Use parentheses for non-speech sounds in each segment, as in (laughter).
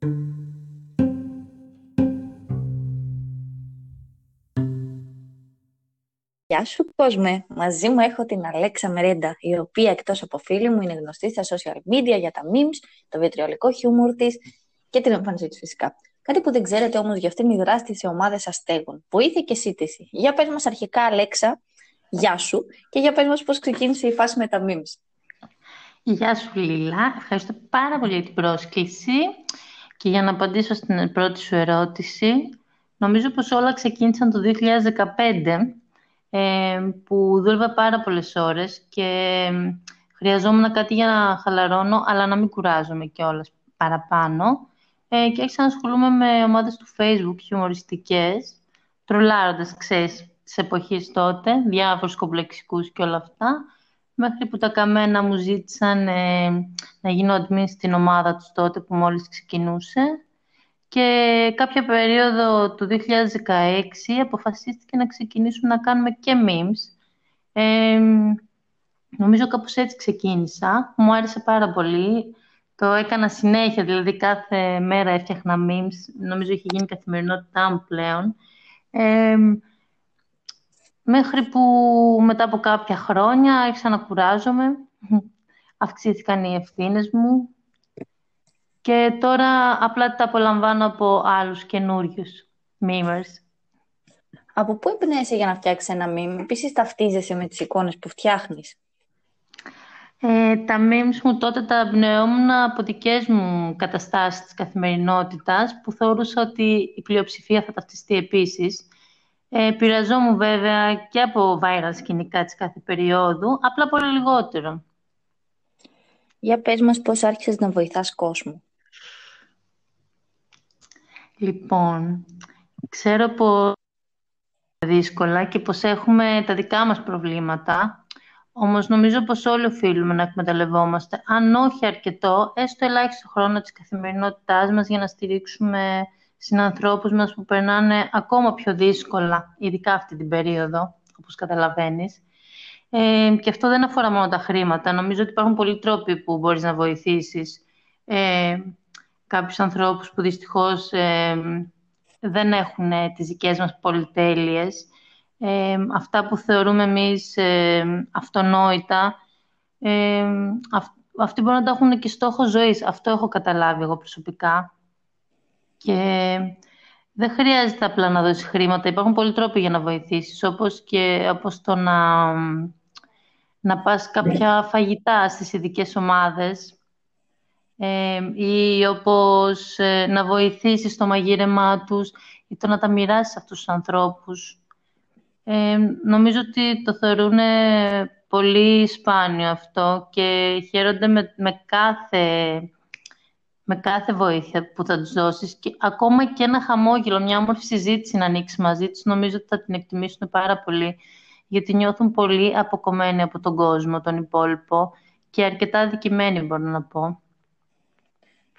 Γεια σου κόσμε, μαζί μου έχω την Αλέξα Μερέντα, η οποία εκτός από φίλη μου είναι γνωστή στα social media για τα memes, το βιετριολικό χιούμορ της και την εμφάνισή της φυσικά. Κάτι που δεν ξέρετε όμως για αυτήν η δράστη σε ομάδες αστέγων. Βοήθεια και σύντηση. Για πες μας αρχικά Αλέξα, γεια σου και για πες μας πώς ξεκίνησε η φάση με τα memes. Γεια σου Λίλα, ευχαριστώ πάρα πολύ για την πρόσκληση και για να απαντήσω στην πρώτη σου ερώτηση. Νομίζω πως όλα ξεκίνησαν το 2015 ε, που δούλευα πάρα πολλές ώρες και χρειαζόμουν κάτι για να χαλαρώνω, αλλά να μην κουράζομαι κιόλας παραπάνω. Ε, και άρχισα να ασχολούμαι με ομάδες του Facebook χιουμοριστικές, τρολάροντας, ξέρεις, τις εποχές τότε, διάφορους κομπλεξικούς και όλα αυτά, μέχρι που τα καμένα μου ζήτησαν ε, να γίνω admin στην ομάδα τους τότε που μόλις ξεκινούσε. Και κάποια περίοδο του 2016 αποφασίστηκε να ξεκινήσουμε να κάνουμε και memes. Ε, νομίζω κάπως έτσι ξεκίνησα. Μου άρεσε πάρα πολύ. Το έκανα συνέχεια, δηλαδή κάθε μέρα έφτιαχνα memes. Νομίζω είχε γίνει καθημερινότητά μου πλέον. Ε, μέχρι που μετά από κάποια χρόνια άρχισα να κουράζομαι. Αυξήθηκαν οι ευθύνες μου και τώρα απλά τα απολαμβάνω από άλλους καινούριους memers. Από πού εμπνέεσαι για να φτιάξεις ένα meme, επίσης ταυτίζεσαι με τις εικόνες που φτιάχνεις. Ε, τα memes μου τότε τα εμπνεόμουν από δικές μου καταστάσεις της καθημερινότητας που θεωρούσα ότι η πλειοψηφία θα ταυτιστεί επίσης. Ε, πειραζόμουν βέβαια και από viral σκηνικά της κάθε περίοδου, απλά πολύ λιγότερο. Για πες μας πώς άρχισες να βοηθάς κόσμο. Λοιπόν, ξέρω πως δύσκολα και πως έχουμε τα δικά μας προβλήματα, όμως νομίζω πως όλοι οφείλουμε να εκμεταλλευόμαστε, αν όχι αρκετό, έστω ελάχιστο χρόνο της καθημερινότητάς μας για να στηρίξουμε συνανθρώπους μας που περνάνε ακόμα πιο δύσκολα, ειδικά αυτή την περίοδο, όπως καταλαβαίνεις. Ε, και αυτό δεν αφορά μόνο τα χρήματα. Νομίζω ότι υπάρχουν πολλοί τρόποι που μπορείς να βοηθήσεις. Ε, κάποιους ανθρώπους που δυστυχώς ε, δεν έχουν ε, τις δικές μας πολυτέλειες. Ε, αυτά που θεωρούμε εμείς ε, αυτονόητα, αυτοί μπορούν να τα έχουν και στόχο ζωής. Αυτό έχω καταλάβει εγώ προσωπικά. Και δεν χρειάζεται απλά να δώσεις χρήματα. Υπάρχουν πολλοί τρόποι για να βοηθήσεις, όπως και όπως το να, να πας κάποια φαγητά στις ειδικές ομάδες ή όπως ε, να βοηθήσεις το μαγείρεμά τους ή το να τα μοιράσεις αυτούς τους ανθρώπους. νομίζω ότι το θεωρούν πολύ σπάνιο αυτό και χαίρονται με, με, κάθε, με κάθε βοήθεια που θα τους δώσεις. Και ακόμα και ένα χαμόγελο, μια όμορφη συζήτηση να ανοίξεις μαζί τους, νομίζω ότι θα την εκτιμήσουν πάρα πολύ, γιατί νιώθουν πολύ αποκομμένοι από τον κόσμο, τον υπόλοιπο και αρκετά δικημένοι, μπορώ να πω.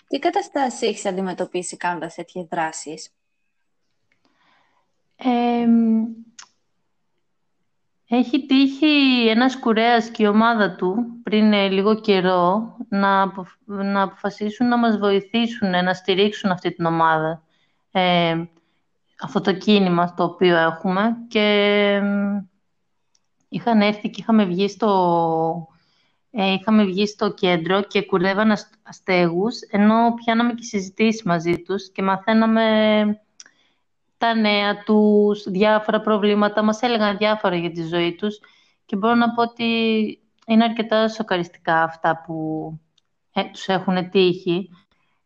Τι καταστάσεις έχεις αντιμετωπίσει κάνοντας τέτοιες δράσεις; Έχει τύχει ένας κουρέας και η ομάδα του πριν ε, λίγο καιρό να, να αποφασίσουν να μας βοηθήσουν, να στηρίξουν αυτή την ομάδα. Ε, αυτό το κίνημα το οποίο έχουμε και είχαν έρθει και είχαμε βγει στο, ε, είχαμε βγει στο κέντρο και κουρεύαν αστέγους, ενώ πιάναμε και συζητήσεις μαζί τους και μαθαίναμε τα νέα τους, διάφορα προβλήματα, μας έλεγαν διάφορα για τη ζωή τους και μπορώ να πω ότι είναι αρκετά σοκαριστικά αυτά που ε, τους έχουν τύχει.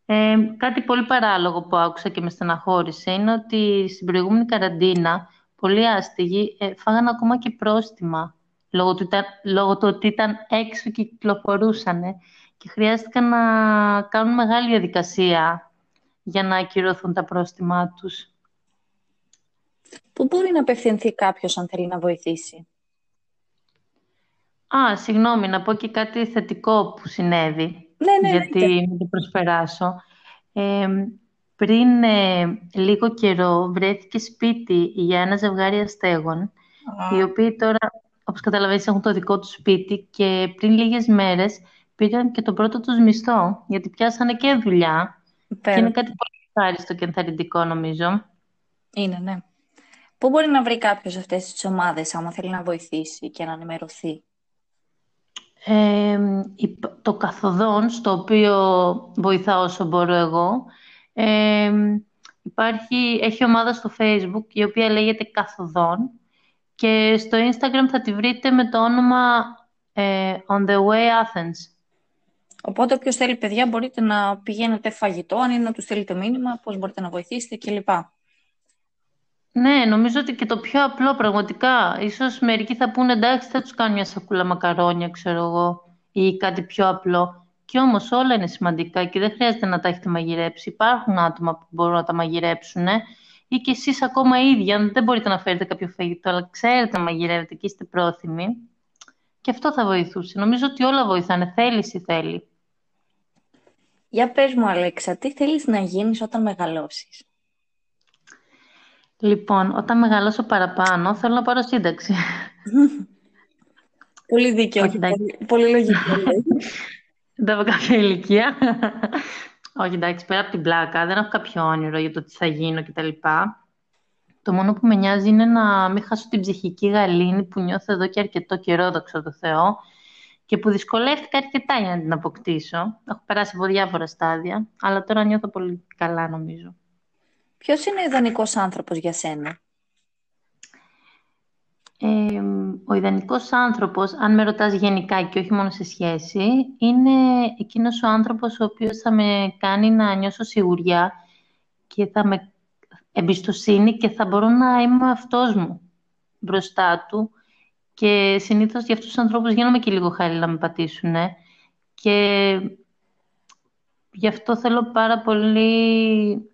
Ε, κάτι πολύ παράλογο που άκουσα και με στεναχώρησε είναι ότι στην προηγούμενη καραντίνα πολλοί άστεγοι ε, φάγανε ακόμα και πρόστιμα λόγω του, λόγω του ότι ήταν έξω και κυκλοφορούσαν και χρειάστηκαν να κάνουν μεγάλη διαδικασία για να ακυρωθούν τα πρόστιμά τους. Πού μπορεί να απευθυνθεί κάποιος αν θέλει να βοηθήσει; Α, συγγνώμη, να πω και κάτι θετικό που συνέβη. Ναι, ναι, γιατί μην το προσπεράσω. Ε, πριν ε, λίγο καιρό βρέθηκε σπίτι για ένα ζευγάρι αστέγων, οι οποίοι τώρα όπως καταλαβαίνεις, έχουν το δικό τους σπίτι και πριν λίγες μέρες πήραν και τον πρώτο τους μισθό, γιατί πιάσανε και δουλειά Και είναι κάτι πολύ ευχάριστο και ενθαρρυντικό, νομίζω. Είναι, ναι. Πού μπορεί να βρει κάποιος αυτές τις ομάδες, άμα θέλει να βοηθήσει και να ενημερωθεί; Ε, το καθοδόν, στο οποίο βοηθάω όσο μπορώ εγώ, ε, υπάρχει, έχει ομάδα στο facebook η οποία λέγεται καθοδόν και στο instagram θα τη βρείτε με το όνομα ε, On The Way Athens. Οπότε όποιος θέλει παιδιά μπορείτε να πηγαίνετε φαγητό, αν είναι να τους στείλετε μήνυμα, πώς μπορείτε να βοηθήσετε κλπ. Ναι, νομίζω ότι και το πιο απλό πραγματικά. Ίσως μερικοί θα πούνε εντάξει θα τους κάνω μια σακούλα μακαρόνια, ξέρω εγώ, ή κάτι πιο απλό. Και όμως όλα είναι σημαντικά και δεν χρειάζεται να τα έχετε μαγειρέψει. Υπάρχουν άτομα που μπορούν να τα μαγειρέψουν ή και εσείς ακόμα ίδιοι, αν δεν μπορείτε να φέρετε κάποιο φαγητό, αλλά ξέρετε να μαγειρεύετε και είστε πρόθυμοι. Και αυτό θα βοηθούσε. Νομίζω ότι όλα βοηθάνε. Θέληση θέλει. Για πες μου, Αλέξα, τι θέλεις να γίνεις όταν μεγαλώσεις; Λοιπόν, όταν μεγαλώσω παραπάνω, θέλω να πάρω σύνταξη. (laughs) πολύ δίκαιο, όχι, πολύ, πολύ λογικό. (laughs) Δεν έχω κάποια ηλικία. (laughs) όχι, εντάξει, πέρα από την πλάκα, δεν έχω κάποιο όνειρο για το τι θα γίνω κτλ. Το μόνο που με νοιάζει είναι να μην χάσω την ψυχική γαλήνη που νιώθω εδώ και αρκετό καιρό, δόξα τω Θεώ, και που δυσκολεύτηκα αρκετά για να την αποκτήσω. Έχω περάσει από διάφορα στάδια, αλλά τώρα νιώθω πολύ καλά νομίζω. Ποιος είναι ο ιδανικός άνθρωπος για σένα; Ε, ο ιδανικός άνθρωπος, αν με ρωτάς γενικά και όχι μόνο σε σχέση, είναι εκείνος ο άνθρωπος ο οποίος θα με κάνει να νιώσω σιγουριά και θα με εμπιστοσύνη και θα μπορώ να είμαι αυτός μου μπροστά του. Και συνήθως για αυτούς τους ανθρώπους γίνομαι και λίγο χάρη να με πατήσουν και γι' αυτό θέλω πάρα πολύ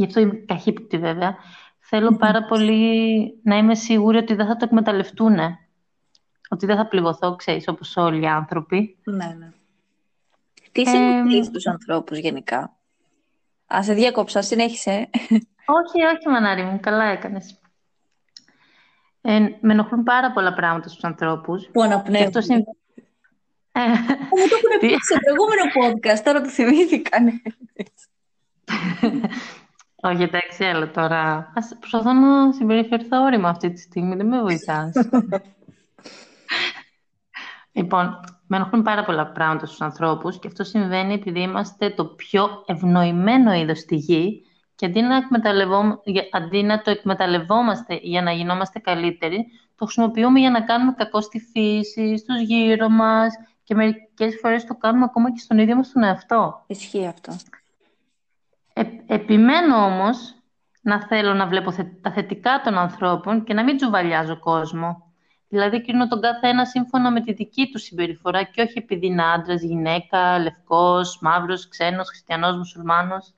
γι' αυτό είμαι καχύποπτη βέβαια, θέλω πάρα πολύ να είμαι σίγουρη ότι δεν θα το εκμεταλλευτούν. Ότι δεν θα πληγωθώ, ξέρεις, όπως όλοι οι άνθρωποι. Ναι, ναι. Τι συμβουλεύεις ε, τους ανθρώπους γενικά; Α, σε διάκοψα, συνέχισε. Όχι, όχι, μανάρι μου, καλά έκανες. Ε, με ενοχλούν πάρα πολλά πράγματα στους ανθρώπους. Που αναπνέουν. Αυτό συμβ... ε, μου το έχουν πει σε προηγούμενο podcast, τώρα το θυμήθηκαν. (laughs) Όχι, εντάξει, αλλά τώρα ας προσπαθώ να συμπεριφερθώ όρημα αυτή τη στιγμή, δεν με βοηθάς. (laughs) λοιπόν, με ενοχλούν πάρα πολλά πράγματα στους ανθρώπους και αυτό συμβαίνει επειδή είμαστε το πιο ευνοημένο είδος στη γη και αντί να, αντί να το εκμεταλλευόμαστε για να γινόμαστε καλύτεροι, το χρησιμοποιούμε για να κάνουμε κακό στη φύση, στους γύρω μας και μερικές φορές το κάνουμε ακόμα και στον ίδιο μας τον εαυτό. Ισχύει αυτό. Ε, επιμένω όμως να θέλω να βλέπω τα θετικά των ανθρώπων και να μην τζουβαλιάζω κόσμο. Δηλαδή κρίνω τον καθένα σύμφωνα με τη δική του συμπεριφορά και όχι επειδή είναι άντρας, γυναίκα, λευκός, μαύρος, ξένος, χριστιανός, μουσουλμάνος.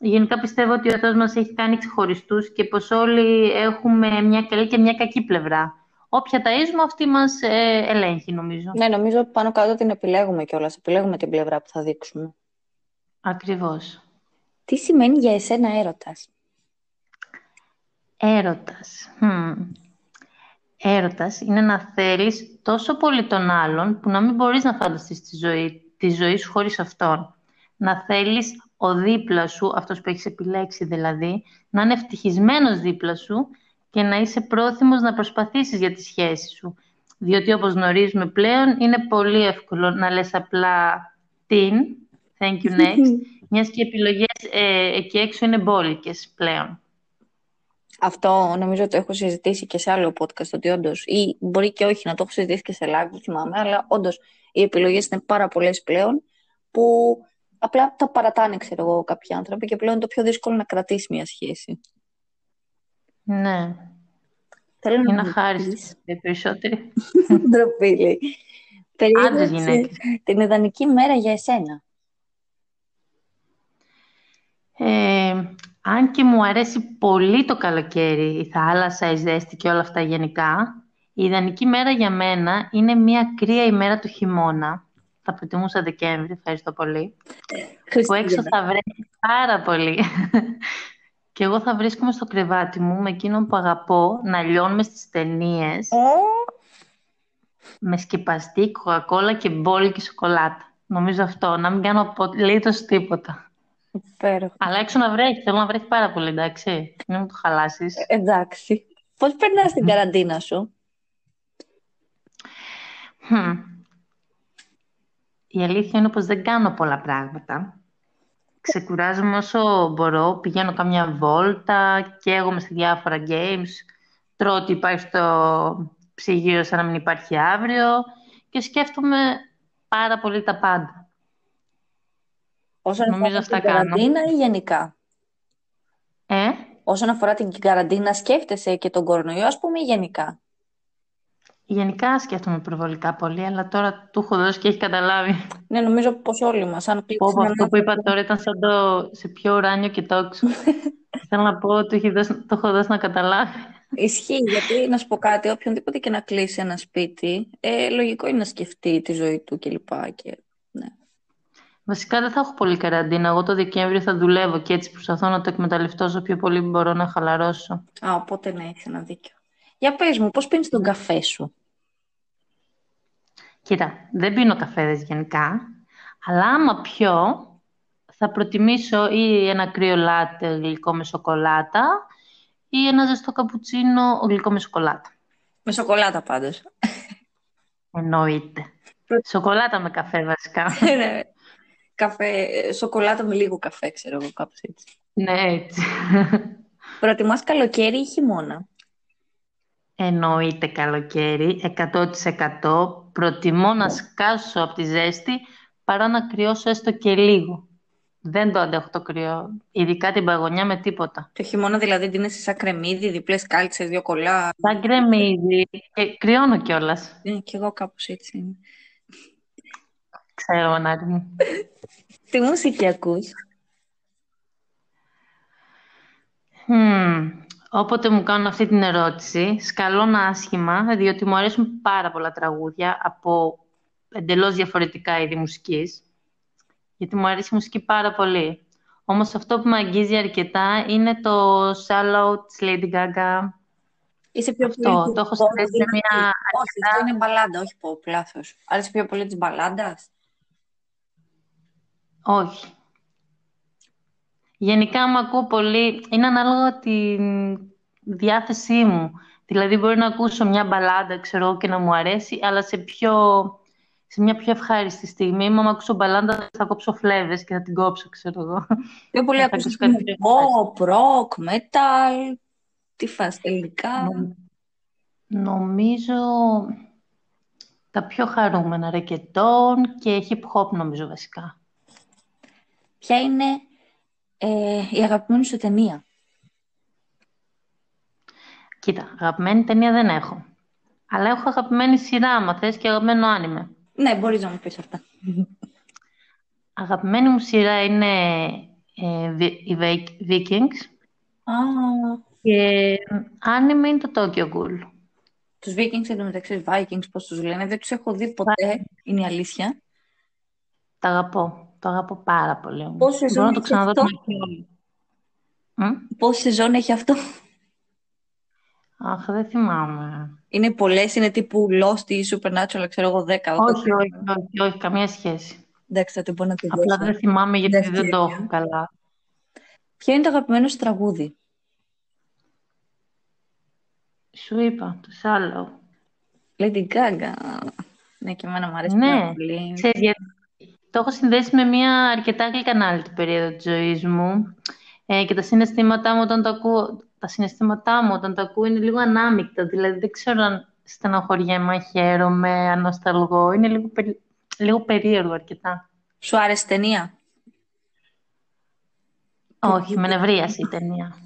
Γενικά πιστεύω ότι ο Θεός μας έχει κάνει ξεχωριστούς και πως όλοι έχουμε μια καλή και μια κακή πλευρά. Όποια ταΐζουμε αυτή μας ε, ελέγχει νομίζω. Ναι, νομίζω πάνω κάτω την επιλέγουμε κιόλας. Επιλέγουμε την πλευρά που θα δείξουμε. Ακριβώς. Τι σημαίνει για εσένα έρωτας; Έρωτας. Hm. Έρωτας είναι να θέλεις τόσο πολύ τον άλλον που να μην μπορείς να φανταστείς τη ζωή, τη ζωή σου χωρίς αυτόν. Να θέλεις ο δίπλα σου, αυτός που έχεις επιλέξει δηλαδή, να είναι ευτυχισμένος δίπλα σου και να είσαι πρόθυμος να προσπαθήσεις για τη σχέση σου. Διότι όπως γνωρίζουμε πλέον είναι πολύ εύκολο να λες απλά την Thank you (laughs) next. Μιας και οι επιλογές ε, εκεί έξω είναι μπόλικες πλέον. Αυτό νομίζω ότι το έχω συζητήσει και σε άλλο podcast, ότι όντως, ή μπορεί και όχι να το έχω συζητήσει και σε live, δεν θυμάμαι, αλλά όντως οι επιλογές είναι πάρα πολλές πλέον, που απλά τα παρατάνε, ξέρω εγώ, κάποιοι άνθρωποι και πλέον είναι το πιο δύσκολο να κρατήσει μια σχέση. Ναι. Θέλω είναι να χάρη περισσότεροι. (laughs) Ντροπή, λέει. Την ιδανική μέρα για εσένα. Ε, αν και μου αρέσει πολύ το καλοκαίρι, η θάλασσα, η ζέστη και όλα αυτά γενικά, η ιδανική μέρα για μένα είναι μια κρύα ημέρα του χειμώνα. Θα προτιμούσα Δεκέμβρη, ευχαριστώ πολύ. που έξω θα βρέχει πάρα πολύ. (laughs) και εγώ θα βρίσκομαι στο κρεβάτι μου με εκείνον που αγαπώ να λιώνουμε στις ταινίες. με σκεπαστή, κοκακόλα και μπόλικη σοκολάτα. Νομίζω αυτό, να μην κάνω απολύτως τίποτα. Υπέροχο. Αλλά έξω να βρέχει, θέλω να βρέχει πάρα πολύ, εντάξει. Μην μου το χαλάσεις. Ε, εντάξει. Πώς περνάς την καραντίνα σου; Hm. Η αλήθεια είναι πως δεν κάνω πολλά πράγματα. Ξεκουράζομαι όσο μπορώ, πηγαίνω καμιά βόλτα, καίγομαι σε διάφορα games, τρώω ότι υπάρχει στο ψυγείο σαν να μην υπάρχει αύριο και σκέφτομαι πάρα πολύ τα πάντα. Όσον Νομίζω αφορά αυτά την κάνω. καραντίνα ή γενικά; Ε, Όσον αφορά την καραντίνα, σκέφτεσαι και τον κορονοϊό, ας πούμε, ή γενικά; γενικά σκέφτομαι προβολικά πολύ, αλλά τώρα του έχω δώσει και έχει καταλάβει. Ναι, νομίζω πως όλοι μας, αν Πω, κλείψεις πω, έναν αυτό που είπα άνθρωπο- τώρα ήταν σαν το σε πιο ουράνιο και τόξο. (laughs) Θέλω να πω, του έχει δώσει- το έχω δώσει να καταλάβει. Ισχύει, γιατί να σου πω κάτι, οποιονδήποτε και να κλείσει ένα σπίτι, ε, λογικό είναι να σκεφτεί τη ζωή του κλπ. Και, ναι. Βασικά δεν θα έχω πολύ καραντίνα. Εγώ το Δεκέμβριο θα δουλεύω και έτσι προσπαθώ να το εκμεταλλευτώ όσο πιο πολύ μπορώ να χαλαρώσω. Α, οπότε ναι, έχεις ένα δίκιο. Για πες μου, πώς πίνεις τον καφέ σου; Κοίτα, δεν πίνω καφέδες γενικά, αλλά άμα πιω, θα προτιμήσω ή ένα κρύο λάτε γλυκό με σοκολάτα ή ένα ζεστό καπουτσίνο γλυκό με σοκολάτα. Με σοκολάτα πάντως. Εννοείται. Σοκολάτα με καφέ βασικά. Ναι. καφέ, ε, σοκολάτα με λίγο καφέ, ξέρω εγώ, κάπως έτσι. ναι, έτσι. Προτιμάς καλοκαίρι ή χειμώνα; Εννοείται καλοκαίρι, 100%. Προτιμώ να σκάσω από τη ζέστη παρά να κρυώσω έστω και λίγο. Δεν το αντέχω το κρύο, ειδικά την παγωνιά με τίποτα. Το χειμώνα δηλαδή ντύνεσαι σαν κρεμμύδι, διπλές κάλτσες, δύο κολλά. Σαν γκρεμίδι και κρυώνω κιόλας. Ναι, κι εγώ κάπως έτσι είμαι. Ξέρω, Μανάρη μου. Τι μουσική ακούς; Μμμ. Όποτε μου κάνουν αυτή την ερώτηση, σκαλώνω άσχημα, διότι μου αρέσουν πάρα πολλά τραγούδια από εντελώς διαφορετικά είδη μουσικής, γιατί μου αρέσει η μουσική πάρα πολύ. Όμως αυτό που με αγγίζει αρκετά είναι το Shallow της Lady Gaga. Είσαι πιο Αυτό, πολύ του το έχω pop, συνδέσει σε δηλαδή. μια Όχι, αυτό είναι μπαλάντα, όχι pop, λάθος. Άρεσε πιο πολύ της μπαλάντας; Όχι. Γενικά μου ακούω πολύ, είναι ανάλογα τη διάθεσή μου. Δηλαδή μπορεί να ακούσω μια μπαλάντα, ξέρω εγώ, και να μου αρέσει, αλλά σε, πιο, σε μια πιο ευχάριστη στιγμή. Άμα ακούσω μπαλάντα θα κόψω φλέβες και θα την κόψω, ξέρω εγώ. Πιο πολύ Θα ακούς ακούς ας πούμε, κάτι πιο pop, rock, metal. Τι φας, ελληνικά. Νο- Νομίζω τα πιο χαρούμενα ρεκετόν και hip hop νομίζω βασικά. Ποια είναι ε, η αγαπημένη σου ταινία; Κοίτα, αγαπημένη ταινία δεν έχω. Αλλά έχω αγαπημένη σειρά, άμα θες, και αγαπημένο άνιμε. Ναι, μπορείς να μου πεις αυτά. Αγαπημένη μου σειρά είναι ε, Βι- οι Vik- Vikings Α, και άνιμε είναι το Tokyo Ghoul. τους Vikings εντωμεταξύ, Vikings, πώς τους λένε, δεν τους έχω δει ποτέ, είναι η αλήθεια. Τα αγαπώ. Το αγαπώ πάρα πολύ. όμως. Πόσες Μπορώ να σεζόν το έχει ξαναδώ αυτό; την αρχή όλη. Μμ; Πόση σεζόν έχει αυτό; Αχ, δεν θυμάμαι. Είναι πολλές, είναι τύπου Lost ή Supernatural, ξέρω εγώ, 10. Όχι, όχι, όχι, όχι, καμία σχέση. Εντάξει, θα την πω να τη Απλά δώσω. δεν θυμάμαι γιατί Δεύτερη, δεν το ε. έχω καλά. Ποιο είναι το αγαπημένο σου τραγούδι; Σου είπα, το Shallow. Lady Gaga. Ναι, και εμένα μου αρέσει Ναι, πάρα πολύ. ξέρεις, γιατί το έχω συνδέσει με μια αρκετά γλυκανάλητη περίοδο της ζωής μου ε, και τα συναισθήματά μου όταν το ακούω, τα συναισθήματά μου όταν το ακούω είναι λίγο ανάμεικτα, δηλαδή δεν ξέρω αν στεναχωριέμαι, αν χαίρομαι, αν νοσταλγώ, είναι λίγο, περί- λίγο περίεργο αρκετά. Σου άρεσε η ταινία; Όχι, με νευρίασε η ταινία.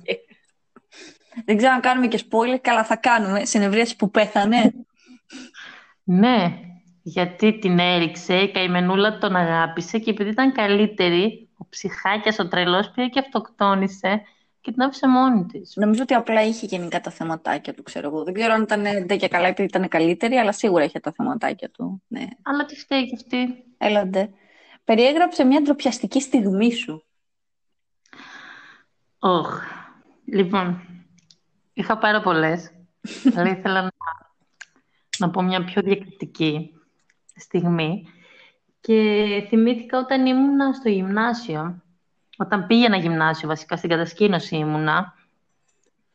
Δεν ξέρω αν κάνουμε και spoiler, καλά θα κάνουμε. Συνευρίαση που πέθανε. Ναι, γιατί την έριξε, η καημενούλα τον αγάπησε και επειδή ήταν καλύτερη, ο ψυχάκιας ο τρελός πήρε και αυτοκτόνησε και την άφησε μόνη της. Νομίζω ότι απλά είχε γενικά τα θεματάκια του, ξέρω εγώ. Δεν ξέρω αν ήταν ντε και καλά επειδή ήταν καλύτερη, αλλά σίγουρα είχε τα θεματάκια του. Ναι, Αλλά τι φταίει κι αυτή. έλαντε. Περιέγραψε μια ντροπιαστική στιγμή σου. Οχ. Λοιπόν, είχα πάρα πολλές, αλλά ήθελα να, να πω μια πιο διακριτική στιγμή. Και θυμήθηκα όταν ήμουνα στο γυμνάσιο, όταν πήγαινα γυμνάσιο βασικά, στην κατασκήνωση ήμουνα,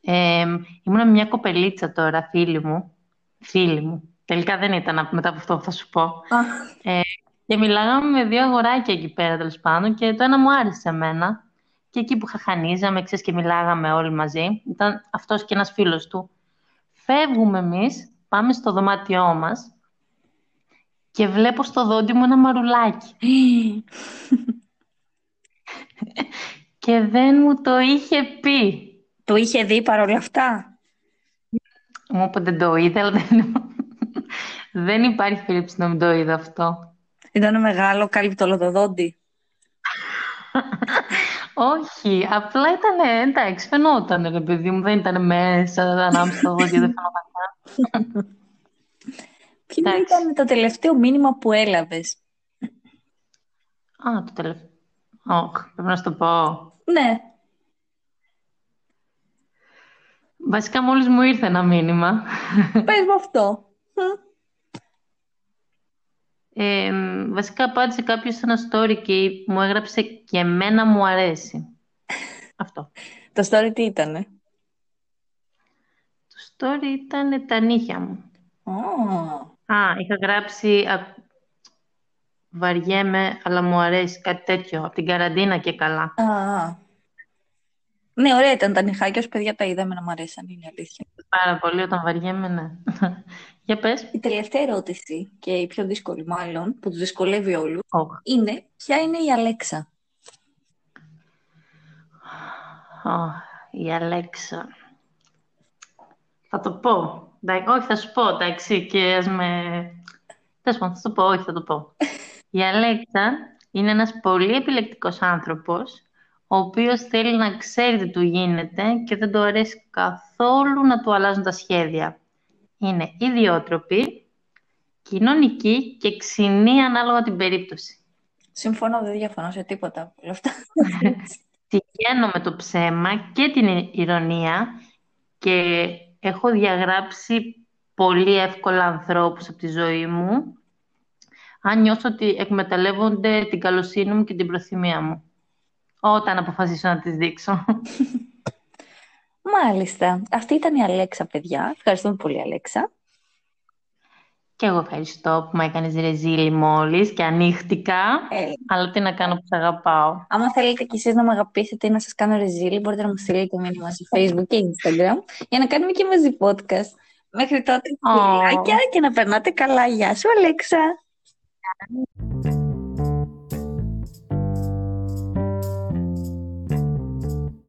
ε, ήμουνα με μια κοπελίτσα τώρα, φίλη μου, φίλη μου, τελικά δεν ήταν μετά από αυτό που θα σου πω, ε, και μιλάγαμε με δύο αγοράκια εκεί πέρα, τέλος πάντων, και το ένα μου άρεσε εμένα. Και εκεί που χαχανίζαμε, ξέρεις, και μιλάγαμε όλοι μαζί, ήταν αυτός και ένας φίλος του. Φεύγουμε εμείς, πάμε στο δωμάτιό μας και βλέπω στο δόντι μου ένα μαρουλάκι. (laughs) και δεν μου το είχε πει. Το είχε δει παρόλα αυτά; Μου είπε δεν το είδε, αλλά δεν, (laughs) δεν υπάρχει περίπτωση να μην το είδε αυτό. Ήταν μεγάλο, κάλυπτο όλο το δόντι. (laughs) Όχι, απλά ήταν εντάξει, φαινόταν ρε παιδί μου, δεν ήταν μέσα ανάμεσα στο δόντια, δεν φαινόταν Ποιο ήταν το τελευταίο μήνυμα που έλαβες; Α, το τελευταίο. Όχι, πρέπει να σου το πω. Ναι. Βασικά μόλις μου ήρθε ένα μήνυμα. Πες μου αυτό. Ε, βασικά απάντησε κάποιος ένα story και μου έγραψε και εμένα μου αρέσει. Αυτό. Το story τι ήτανε; Το story ήταν τα νύχια μου. Oh. Α, είχα γράψει α, βαριέμαι, αλλά μου αρέσει κάτι τέτοιο, από την καραντίνα και καλά. Ah. Ναι, ωραία ήταν τα νυχάκια, ως παιδιά τα είδαμε να μου αρέσαν, είναι αλήθεια. Πάρα πολύ, όταν βαριέμαι, ναι. (laughs) Για πες. Η τελευταία ερώτηση, και η πιο δύσκολη μάλλον, που τους δυσκολεύει όλους, Oh. είναι ποια είναι η Αλέξα. η Αλέξα. Θα το πω. όχι, θα σου πω, εντάξει, και ας με... Τέλος πάντων, θα το πω, όχι, θα το πω. (laughs) Η Αλέξα είναι ένας πολύ επιλεκτικός άνθρωπος, ο οποίος θέλει να ξέρει τι του γίνεται και δεν του αρέσει καθόλου να του αλλάζουν τα σχέδια. Είναι ιδιότροπη, κοινωνική και ξινή ανάλογα την περίπτωση. Συμφωνώ, δεν διαφωνώ σε τίποτα από όλα αυτά. (laughs) Τυχαίνω με το ψέμα και την ηρωνία και έχω διαγράψει πολύ εύκολα ανθρώπους από τη ζωή μου αν νιώσω ότι εκμεταλλεύονται την καλοσύνη μου και την προθυμία μου. Όταν αποφασίσω να τις δείξω. (laughs) Μάλιστα. Αυτή ήταν η Αλέξα, παιδιά. Ευχαριστούμε πολύ, Αλέξα. Και εγώ ευχαριστώ που με έκανες ρεζίλη μόλις και ανοίχτηκα. Ε. Αλλά τι να κάνω που σε αγαπάω. Άμα θέλετε κι εσείς να με αγαπήσετε ή να σας κάνω ρεζίλη, μπορείτε να μου στείλετε μήνυμα σε Facebook και Instagram για να κάνουμε και μαζί podcast. Μέχρι τότε, Ω. φιλάκια και να περνάτε καλά. Γεια σου, Αλέξα.